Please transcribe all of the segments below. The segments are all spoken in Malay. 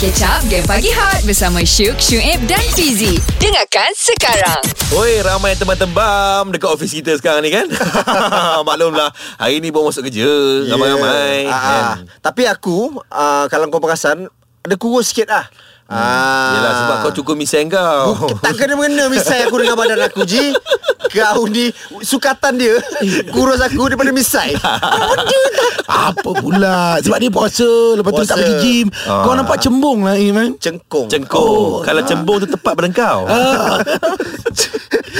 Catch up Game Pagi Hot Bersama Syuk, Syuib dan Fizi Dengarkan sekarang Oi, ramai tembam-tembam dekat office kita sekarang ni kan. Maklumlah, hari ni baru masuk kerja, ramai-ramai. Ah, kan? ah. Tapi aku uh, Kalau kau perasan Ada kurus sikit lah Ah. Yelah sebab kau cukup misai kau. Bukan, tak kena mengena misai aku dengan badan aku Ji Kau ni Sukatan dia Kurus aku daripada misai Apa pula Sebab dia puasa Lepas tu tak Puasa. pergi gym Ah. Kau nampak cembung lah Iman Cengkung Cengkung. Kalau cembung tu tepat pada kau.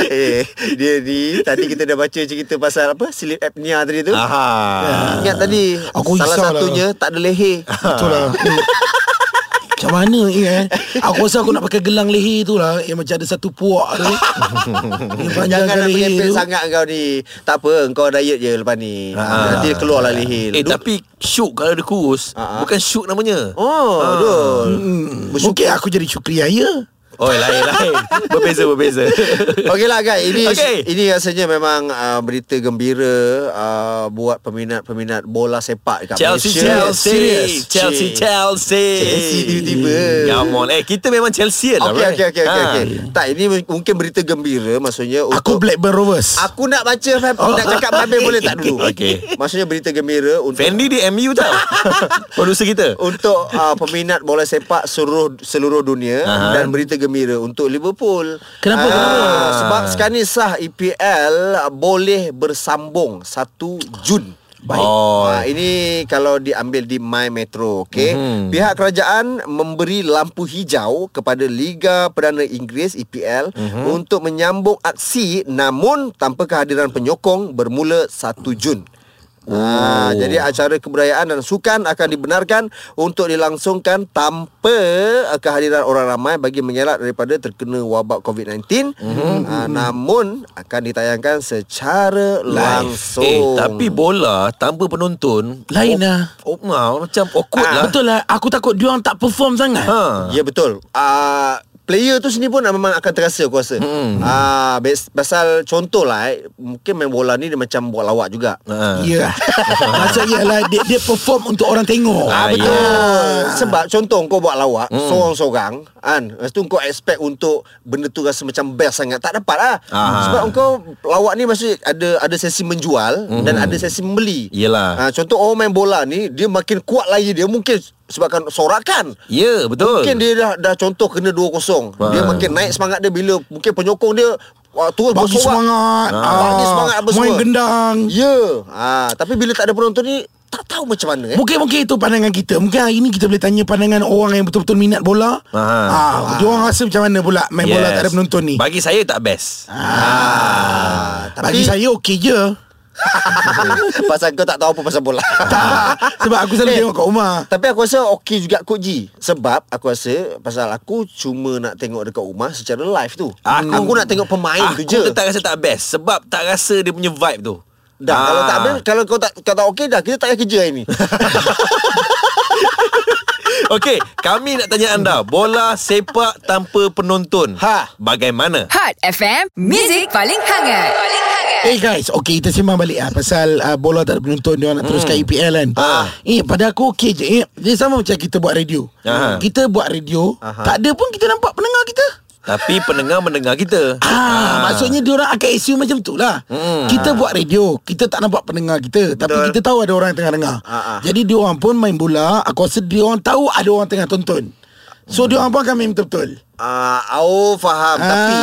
Eh Dia ni Tadi kita dah baca cerita pasal apa Sleep apnea tadi tu Aha. Ingat tadi Aku Salah lah. satunya Tak ada leher Betul lah Eh, Macam mana eh? Aku rasa aku nak pakai gelang leher tu lah. Yang macam ada satu puak tu. Jangan nak tu. sangat kau ni. Tak apa Kau diet je lepas ni. Ah. Nanti keluarlah leher Eh Duk- tapi Syuk kalau dia kurus Ah, ah. Bukan Syuk namanya. Oh betul. Okey aku jadi Syukri Raya Oh lain-lain Berbeza berbeza Okeylah guys, ini Okey. ini rasanya memang uh, berita gembira uh, buat peminat-peminat bola sepak dekat Chelsea Malaysia. Chelsea Serious. Chelsea Chelsea Chelsea tiba-tiba. Come on Eh kita memang Chelsea lah Okey okey okey okey. Ha. okey. Tak ini mungkin berita gembira maksudnya Aku untuk Blackburn Rovers Aku nak baca Fab, nak cakap Fabel boleh tak dulu? Okey. Maksudnya berita gembira untuk Fendi di MU tau Producer kita untuk uh, peminat bola sepak seluruh seluruh dunia Aha. dan berita gembira untuk Liverpool. Kenapa, Ah, kenapa? Sebab sekarang ni sah EPL boleh bersambung 1 Jun. Baik. Oh. Ha, ini kalau diambil di My Metro, okey. Mhm. Pihak kerajaan memberi lampu hijau kepada Liga Perdana Inggeris EPL Mhm. untuk menyambung aksi namun tanpa kehadiran penyokong bermula 1 Jun. Ah, jadi acara kebudayaan dan sukan akan dibenarkan untuk dilangsungkan tanpa uh, kehadiran orang ramai bagi mengelak daripada terkena wabak COVID-19. Mm-hmm. Ah, namun akan ditayangkan secara langsung. Eh tapi bola Tanpa penonton Lain lah oh, oh, Macam awkward Ah, lah Betul lah Aku takut dia orang tak perform sangat ha. Ya betul. Ah player tu sendiri pun memang akan terasa aku rasa. Hmm. Ah pasal contoh lah eh, mungkin main bola ni dia macam buat lawak juga. Ha. Ya Maksudnya lah dia, dia perform untuk orang tengok Ah, betul. ya. Sebab contoh kau buat lawak Hmm. seorang-seorang kan. Lepas tu kau expect untuk benda tu rasa macam best sangat. Tak dapat lah. Ah. Sebab kau lawak ni maksud ada ada sesi menjual Hmm. dan ada sesi membeli. Yelah Ah, contoh orang main bola ni dia makin kuat lagi dia mungkin sebabkan sorakan. Ya betul. Mungkin dia dah, dah contoh kena 2-0 Ha. Dia makin naik semangat dia Bila mungkin penyokong dia wah, Terus Bagi bersorak. semangat. Ah, Bagi semangat apa Main semua. gendang. Ya. Ha, Tapi bila tak ada penonton ni Tak tahu macam mana eh. Mungkin-mungkin itu pandangan kita. Mungkin hari ni kita boleh tanya pandangan orang yang betul-betul minat bola. Aha. ah, Dia orang rasa macam mana pula main bola tak ada penonton ni? Bagi saya tak best. Ah, Tapi Bagi saya okey je Pasal kau tak tahu apa pasal bola tak, Sebab aku selalu Eh. tengok kat rumah Tapi aku rasa okey juga Kok Ji Sebab aku rasa Pasal aku cuma nak tengok dekat rumah Secara live tu Aku- Aku nak tengok pemain Aku tu je tetap rasa tak best Sebab tak rasa dia punya vibe tu Dah Ah. kalau tak ada Kalau kau tak kau tak okey dah Kita tak payah kerja hari ni Okey, kami nak tanya anda, bola sepak tanpa penonton. Ha. Bagaimana? Hot FM Music paling hangat Paling hangat Eh guys Okay kita sembang balik lah Pasal uh, bola tak ada penonton Dia nak teruskan EPL kan Ah. Eh pada aku okey je eh, Dia sama macam kita buat radio Aha. Kita buat radio Aha. Tak ada pun kita nampak pendengar kita Tapi pendengar mendengar kita. Ah, maksudnya dia orang akan assume macam tu lah. Hmm. Kita buat radio, kita tak nampak pendengar kita, tapi Betul. kita tahu ada orang yang tengah dengar. Ah, ah. Jadi dia orang pun main bola, aku rasa dia orang tahu ada orang tengah tonton. So dia orang pun akan main betul-betul. Ah, oh faham Ah. tapi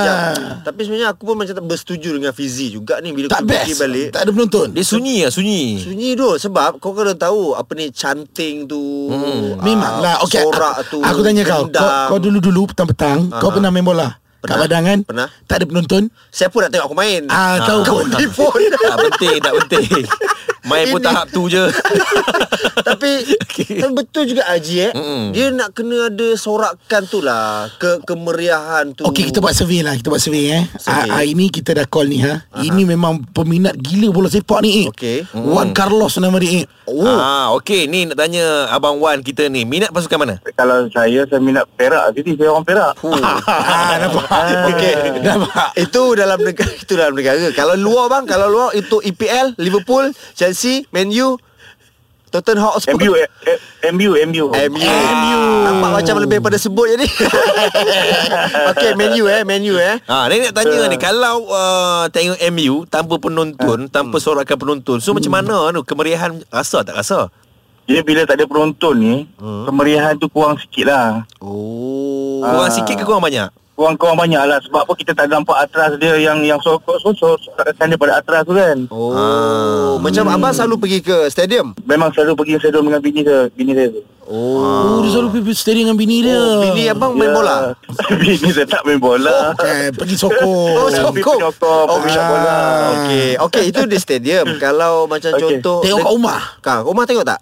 ya, tapi sebenarnya aku pun macam tak bersetuju dengan Fizi juga ni bila Tak aku fikir best. balik. Tak ada penonton. Dia sunyi lah, sunyi. Sunyi tu sebab kau kena tahu apa ni chanting tu. Hmm. Memanglah Okey Sorak aku, tu. Aku tanya kau Kau, kau dulu-dulu Petang-petang Kau pernah main bola Kat Pernah. Padang kan Pernah. Tak ada penonton Siapa nak tengok aku main? Ah, kau kau pun. ni pun. tak penting, tak penting. Main pun Ini- tahap tu je. tapi tapi betul juga Haji eh. Mm-mm. Dia nak kena ada sorakan tu lah. Ke kemeriahan tu. Okey kita buat survey lah Kita buat survey eh Survey. ah, Hari ni kita dah call ni ha Ini memang peminat gila bola sepak ni eh Okey. Juan Carlos nama dia eh Oh. Ah, okey, ni nak tanya Abang Wan kita ni. Minat pasukan mana? Kalau saya Saya minat Perak Jadi saya orang Perak ah, Nampak Okey. Nampak Itu dalam negara Itu dalam negara Kalau luar bang Kalau luar itu EPL Liverpool Chelsea Man U Tottenham Hotspur. MU eh, eh, MU MU MU. Nampak macam lebih pada sebut je ni. Okey, menu eh, menu eh. Ha, ni nak tanya ni kalau uh, tengok MU tanpa penonton, tanpa sorakan penonton, so macam mana tu kemeriahan rasa tak rasa? Dia bila tak ada penonton ni Kemeriahan tu kurang sikit lah Oh. Kurang sikit ke kurang banyak? Kurang-kurang banyak lah Sebab apa kita tak nampak atras dia Yang yang sokok-sokok Sorakan daripada atras tu kan Oh. Ah. Macam abang selalu pergi ke stadium? Memang selalu pergi stadium dengan bini saya Bini saya tu Oh, dia selalu pergi stadium dengan bini dia. Oh, bini abang main bola. Bini saya tak main bola Eh, pergi sokong. Oh, Pergi sokong. Pergi Ah, bola Okey. Okey, itu di stadium. Kalau macam Okey. contoh Tengok kat rumah. Kak, rumah tengok tak?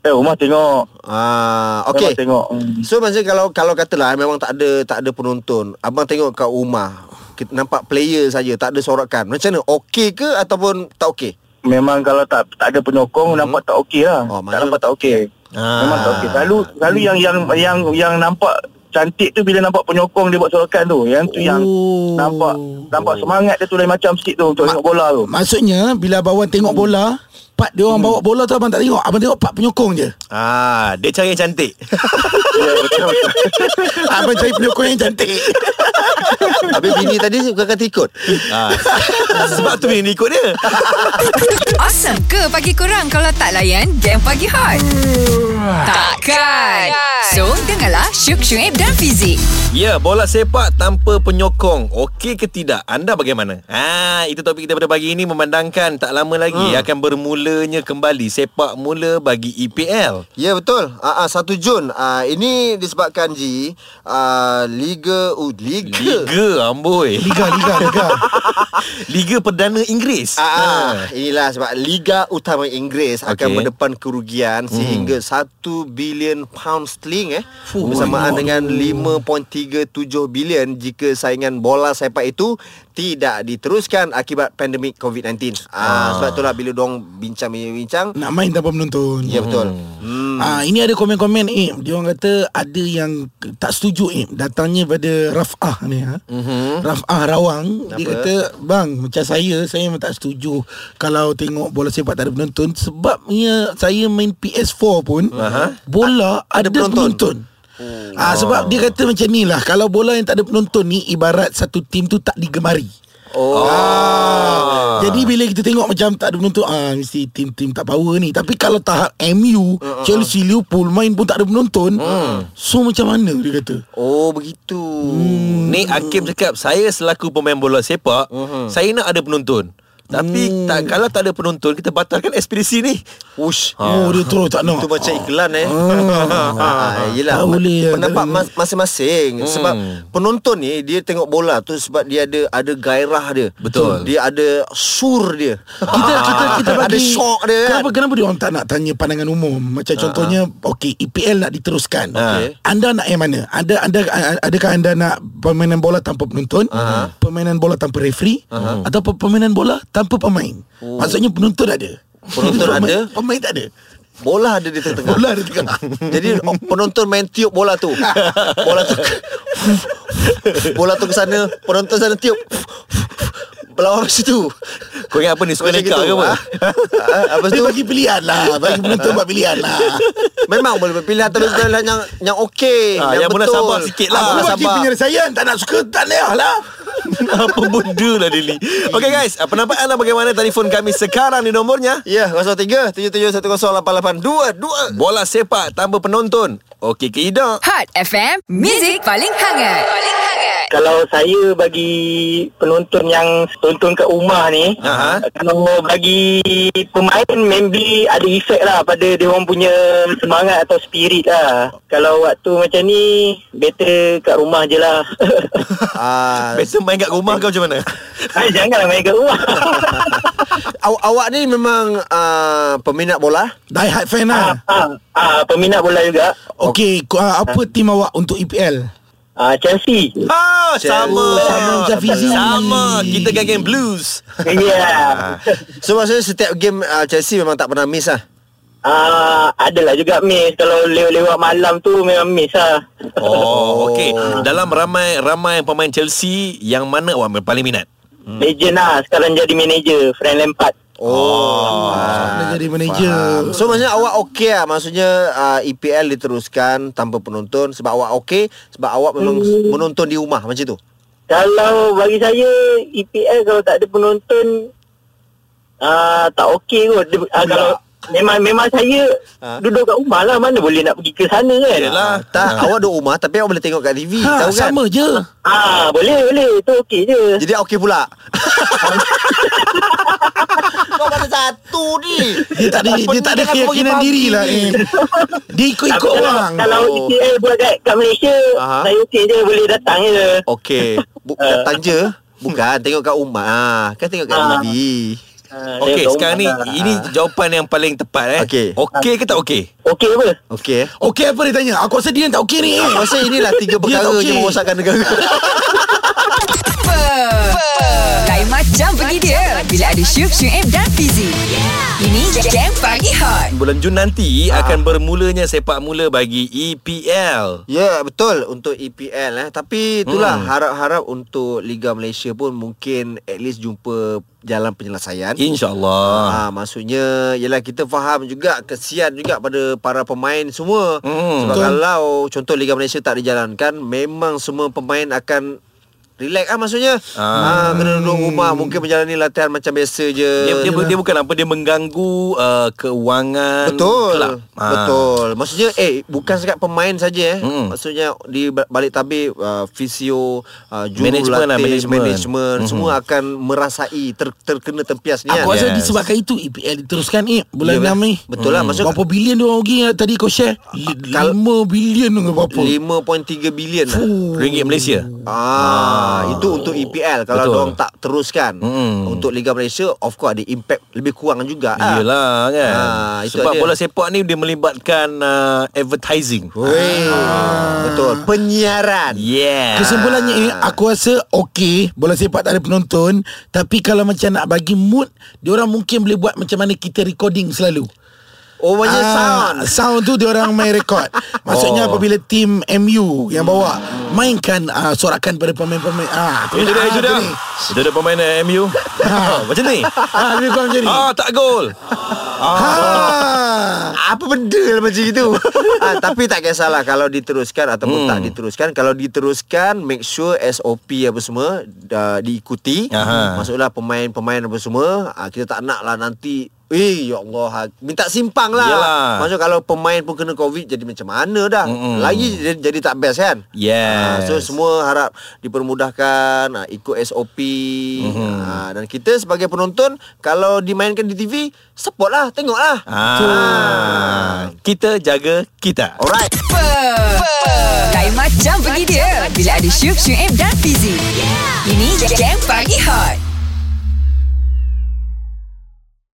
Eh rumah tengok Ah, okey. tengok Hmm. So macam kalau kalau katalah memang tak ada tak ada penonton, abang tengok kat rumah, kita nampak player saja, tak ada sorakan. Macam mana? Okey ke ataupun tak okey? Memang kalau tak tak ada penyokong Nampak tak okey lah Oh, Tak nampak tak okey Ah. Memang tak okey Selalu Selalu yang yang yang yang nampak cantik tu bila nampak penyokong dia buat sorakan tu. Yang tu yang Oh. nampak nampak semangat dia tu lain macam sikit tu untuk tengok bola tu. Maksudnya bila abang tengok bola Part dia orang bawa bola tu abang tak tengok Abang tengok part penyokong je Ah, dia cari yang cantik. Ya betul. Abang cari penyokong yang cantik Habis bini tadi bukan kata ikut. ah. Sebab tu bini ikut dia. Awesome ke pagi kurang kalau tak layan game pagi hot? Takkan. So, dengarlah Syuk Syuib dan Fizik. Ya, bola sepak tanpa penyokong. Okey ke tidak? Anda bagaimana? Ah, itu topik kita pada pagi ini memandangkan tak lama lagi hmm. akan bermulanya kembali sepak mula bagi EPL. Ya betul. Ah uh, 1 Jun. Ah ini disebabkan Ji ah Liga uh, Liga. Liga amboi. Liga, Liga, Liga Liga Perdana Inggeris. Ah, ah, inilah sebab Liga Utama Inggeris okay. akan Okey. mendepan kerugian sehingga 1 bilion pound sterling eh bersamaan dengan 5.37 bilion jika saingan bola sepak itu tidak diteruskan akibat pandemik COVID-19. Ah, sebab itulah bila dong bincang-bincang Nak main tanpa menonton Ya betul. Hmm. Ah ini ada komen-komen eh dia orang kata ada yang tak setuju eh datangnya pada Rafah ni ha. Mm-hmm. Rafah Rawang Kenapa? dia kata bang macam saya saya memang tak setuju kalau tengok bola sepak tak ada penonton sebabnya saya main PS4 pun Aha. bola ada, ada penonton. penonton. Ah sebab dia kata macam ni lah kalau bola yang tak ada penonton ni ibarat satu tim tu tak digemari. Oh. Ah. Jadi bila kita tengok macam tak ada penonton ah mesti tim-tim tak power ni. Tapi kalau tahap MU, uh, Chelsea, Liverpool main pun tak ada penonton. So macam mana dia kata? Oh begitu. Hmm. Ni Hakim cakap saya selaku pemain bola sepak, uh-huh. saya nak ada penonton. Tapi tak kalau tak ada penonton kita batalkan ekspedisi ni. Ush. Oh dia terus tak nak. Itu macam iklan eh. Ah, yelah. Tak boleh, ya, Pendapat mas- masing-masing. Hmm. Sebab penonton ni dia tengok bola tu sebab dia ada ada gairah dia. Betul. Dia ada sur dia. kita kita kita bagi Ada shock dia kan. Kenapa kenapa dia orang tak nak tanya pandangan umum? Macam contohnya okey EPL nak diteruskan. Okey. Anda nak yang mana? Anda anda adakah anda nak permainan bola tanpa penonton? Permainan bola tanpa referee atau permainan bola tanpa pemain? Maksudnya penonton ada. Penonton Pemain- ada? Pemain tak ada. Bola ada di tengah-tengah. Bola ada tengah. Jadi oh, penonton main tiup bola tu. Bola tu Bola tu ke sana, penonton sana tiup. Berlawan macam tu. Kau ingat apa ni suka neka ke apa? Ah, ah, Apa Dia tu? bagi pilihan lah Bagi penonton buat pilihan lah Memang boleh berpilihan tapi pilihan yang yang okey, Ah, yang betul. munasabah sikit lah. Ah, Aku bagi penyelesaian Tak nak suka Tak nak lah apa benda lah dia ni. Okay guys, pendapat anda bagaimana? Telefon kami sekarang di nomornya. Ya, 03 77108822. Bola sepak tanpa penonton. Okey ke tidak? Hot FM, Music paling hangat. Paling hangat. Kalau saya bagi penonton yang tonton kat rumah ni Aha. Kalau bagi pemain maybe ada efek lah pada dia orang punya semangat atau spirit lah. Kalau waktu macam ni better kat rumah je lah. Ah, Biasa main kat rumah kau macam mana? Ay, Janganlah main kat rumah. Aw- awak ni memang uh, peminat bola? Die hard fan lah. Ah, ah, Peminat bola juga. Okey ku- ah, Apa tim awak untuk EPL ah, Chelsea Ah, sama. Sama macam Fizi. Sama. Kita geng blues. Ya yeah. So maksudnya setiap game uh, Chelsea memang tak pernah miss lah. ah, Adalah juga miss Kalau lewat-lewat malam tu memang miss lah Oh, okey. Dalam ramai ramai pemain Chelsea, yang mana awak paling minat? Legend lah Sekarang jadi manager Frank Lampard Oh, Dia jadi manager. Faham. So maksudnya awak okey lah Maksudnya uh, EPL diteruskan Tanpa penonton Sebab awak okey Sebab awak memang Hmm. Menonton di rumah Macam tu Kalau bagi saya EPL kalau tak ada penonton uh, tak okey kot. Dia, uh, kalau memang memang saya Ha? duduk kat rumah lah mana boleh nak pergi ke sana kan. Yelah. Tak Awak duduk rumah Tapi awak boleh tengok kat TV Ha, Tahu kan sama je. Ah boleh boleh tu okey je. Jadi okey pula Kau mana satu ni Dia tak ada dia tak ada keyakinan diri lah ni. eh. Dia ikut-ikut orang. kalau Oh. EPL buat kat, kat Malaysia Aha. saya okey je boleh datang je. Okey Ah. Datang je Bukan Tengok kat rumah ha, Kan tengok kat Ah. TV Ah, Okey, tengok sekarang ni lah. ini jawapan yang paling tepat eh. Okey. Okey ke tak okey? Okey apa? Okey Okey apa dia tanya? Aku rasa dia yang tak okey ni. Aku rasa inilah tiga Dia perkara tak je okey. merosakkan negara? Lain macam pergi dia Bila ada Syuk, Syuib dan Fizi Ini Game Pagi Hot Bulan Jun nanti Ah. akan bermulanya sepak mula bagi EPL. Ya betul untuk EPL eh tapi itulah Hmm. harap-harap untuk Liga Malaysia pun mungkin at least jumpa jalan penyelesaian. InsyaAllah. Ah, maksudnya ialah kita faham juga kesian juga pada para pemain semua. Hmm. Sebab Betul. kalau contoh Liga Malaysia tak dijalankan memang semua pemain akan relax ah maksudnya. Ah. Ah. kena duduk rumah mungkin menjalani latihan macam biasa je. Dia, dia, dia bukan apa dia mengganggu uh, keuangan Betul kelab. Ah. Betul Maksudnya Eh bukan sekat pemain saja eh Mm. Maksudnya Di ba- balik tabir uh, Fisio uh, Management lah, Jurulatih management. Management Mhm. Semua akan merasai ter, Terkena tempias ni kan Aku rasa Yes. disebabkan itu EPL diteruskan ni bulan Ya, 6 ni. Betul lah Maksud Berapa bilion dia orang rugi yang tadi kau share? kal- 5 bilion ke berapa? 5.3 bilion lah. Ringgit Malaysia. Ah, itu untuk EPL kalau Betul. diorang tak teruskan. Mm. Untuk Liga Malaysia of course ada impact lebih kurang juga. ah. Yelah kan. Ah, itu Sebab dia. bola sepak ni dia melibatkan uh, advertising. Weh, betul. Penyiaran. Yeah. Kesimpulannya eh, aku rasa okey bola sepak tak ada penonton tapi kalau macam nak bagi mood dia orang mungkin boleh buat macam mana kita recording selalu. Oh, macam Ah, sound. Sound tu dia orang main rekod. Maksudnya Oh. apabila tim MU yang bawa mainkan uh, sorakan pada pemain-pemain. Ah, tu Itu dia, ah, itu tu dia. Itu dia pemain uh, MU. Ah, macam ni. Ah, lebih kurang macam ni. Ah, tak gol. Ah. Apa benda lah macam itu ah, Tapi tak kisahlah Kalau diteruskan Ataupun Hmm. tak diteruskan Kalau diteruskan Make sure SOP apa semua dah Diikuti Aha. Maksudlah pemain-pemain apa semua ah, Kita tak nak lah nanti Eh ya Allah ha- Minta simpang lah Yalah. Maksud kalau pemain pun kena COVID Jadi macam mana dah Mm-mm. Lagi jadi, jadi tak best kan Yes. So semua harap dipermudahkan ah, Ikut SOP Mhm. ah, Dan kita sebagai penonton Kalau dimainkan di TV Support lah Tengok lah Ah, kita jaga kita. Alright? Lain macam pergi dia Bila ada Syuk, Syuib dan Fizi Ini Game Pagi Hot